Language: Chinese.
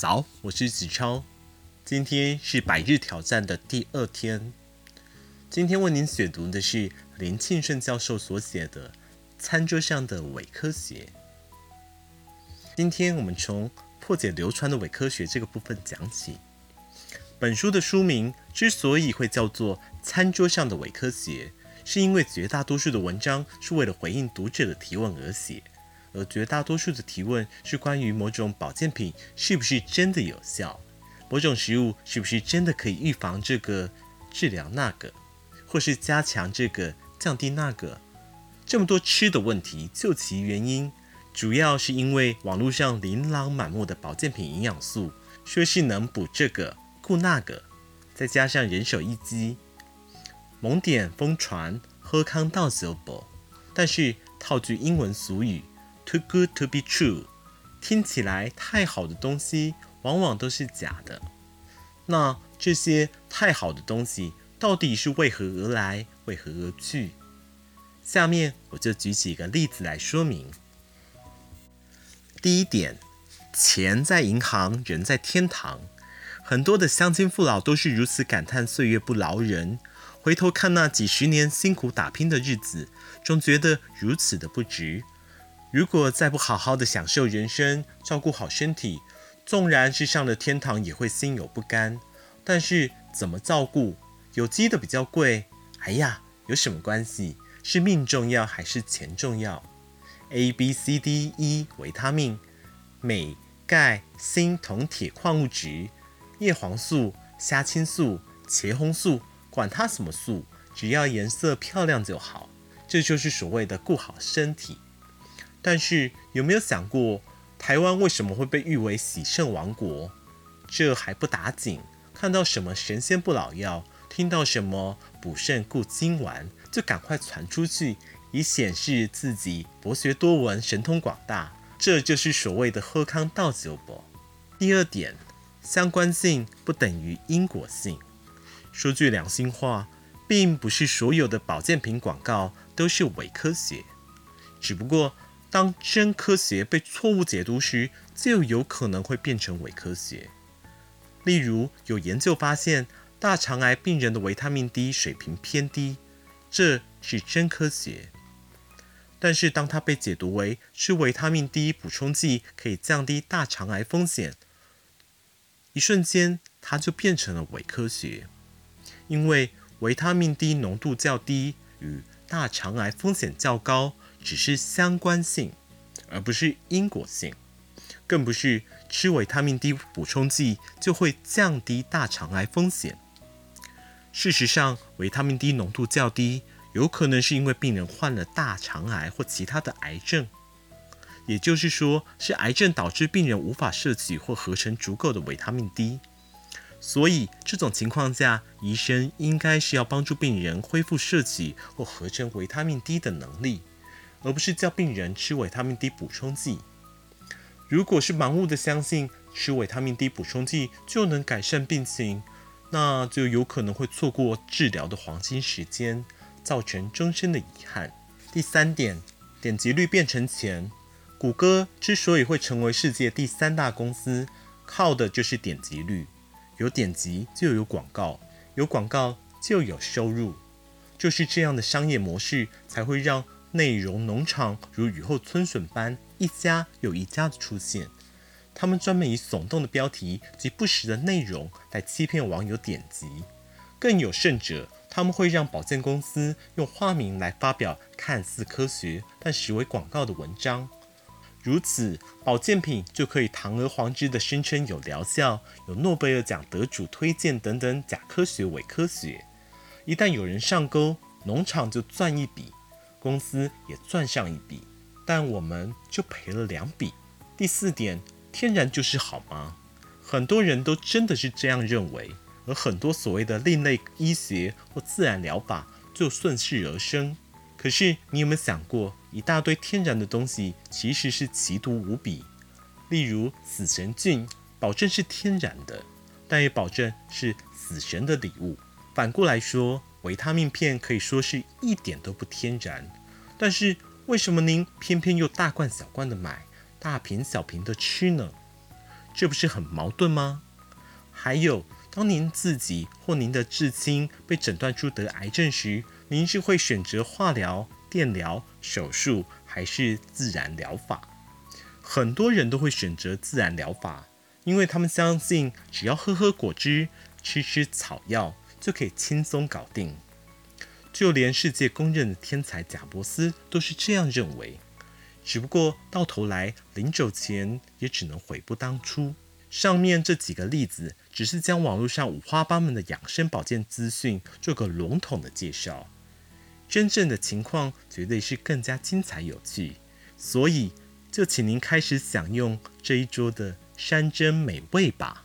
早，我是子超。今天是百日挑战的第二天。今天为您选读的是林庆顺教授所写的《餐桌上的伪科学》。今天我们从破解流传的伪科学这个部分讲起。本书的书名之所以会叫做《餐桌上的伪科学》，是因为绝大多数的文章是为了回应读者的提问而写。而绝大多数的提问是关于某种保健品是不是真的有效，某种食物是不是真的可以预防这个、治疗那个，或是加强这个、降低那个。这么多吃的问题，究其原因，主要是因为网络上琳琅满目的保健品营养素，说是能补这个、顾那个，再加上人手一机，猛点疯传，喝康道酒补。但是套句英文俗语。Too good to be true，听起来太好的东西往往都是假的。那这些太好的东西到底是为何而来，为何而去？下面我就举几个例子来说明。第一点，钱在银行，人在天堂。很多的乡亲父老都是如此感叹岁月不饶人，回头看那几十年辛苦打拼的日子，总觉得如此的不值。如果再不好好的享受人生，照顾好身体，纵然是上了天堂，也会心有不甘。但是怎么照顾？有机的比较贵，哎呀，有什么关系？是命重要还是钱重要？A、B、C、D、E 维他命、镁、钙、锌、铜、铁矿物质、叶黄素、虾青素、茄红素，管它什么素，只要颜色漂亮就好。这就是所谓的顾好身体。但是有没有想过，台湾为什么会被誉为喜圣王国？这还不打紧，看到什么神仙不老药，听到什么补肾固精丸，就赶快传出去，以显示自己博学多闻、神通广大。这就是所谓的喝康道酒补。第二点，相关性不等于因果性。说句良心话，并不是所有的保健品广告都是伪科学，只不过。当真科学被错误解读时，就有可能会变成伪科学。例如，有研究发现，大肠癌病人的维他命 D 水平偏低，这是真科学。但是，当它被解读为吃维他命 D 补充剂可以降低大肠癌风险，一瞬间它就变成了伪科学。因为维他命 D 浓度较低与大肠癌风险较高。只是相关性，而不是因果性，更不是吃维他命 D 补充剂就会降低大肠癌风险。事实上，维他命 D 浓度较低，有可能是因为病人患了大肠癌或其他的癌症，也就是说，是癌症导致病人无法摄取或合成足够的维他命 D。所以，这种情况下，医生应该是要帮助病人恢复摄取或合成维他命 D 的能力。而不是叫病人吃维他命 D 补充剂。如果是盲目的相信吃维他命 D 补充剂就能改善病情，那就有可能会错过治疗的黄金时间，造成终身的遗憾。第三点，点击率变成钱。谷歌之所以会成为世界第三大公司，靠的就是点击率。有点击就有广告，有广告就有收入，就是这样的商业模式才会让。内容农场如雨后春笋般一家又一家的出现，他们专门以耸动的标题及不实的内容来欺骗网友点击。更有甚者，他们会让保健公司用化名来发表看似科学但实为广告的文章，如此保健品就可以堂而皇之的声称有疗效、有诺贝尔奖得主推荐等等假科学伪科学。一旦有人上钩，农场就赚一笔。公司也赚上一笔，但我们就赔了两笔。第四点，天然就是好吗？很多人都真的是这样认为，而很多所谓的另类医学或自然疗法就顺势而生。可是你有没有想过，一大堆天然的东西其实是奇毒无比？例如死神菌，保证是天然的，但也保证是死神的礼物。反过来说。维他命片可以说是一点都不天然，但是为什么您偏偏又大罐小罐的买，大瓶小瓶的吃呢？这不是很矛盾吗？还有，当您自己或您的至亲被诊断出得癌症时，您是会选择化疗、电疗、手术，还是自然疗法？很多人都会选择自然疗法，因为他们相信只要喝喝果汁、吃吃草药就可以轻松搞定。就连世界公认的天才贾伯斯都是这样认为。只不过到头来，临走前也只能悔不当初。上面这几个例子，只是将网络上五花八门的养生保健资讯做个笼统的介绍。真正的情况绝对是更加精彩有趣，所以就请您开始享用这一桌的山珍美味吧。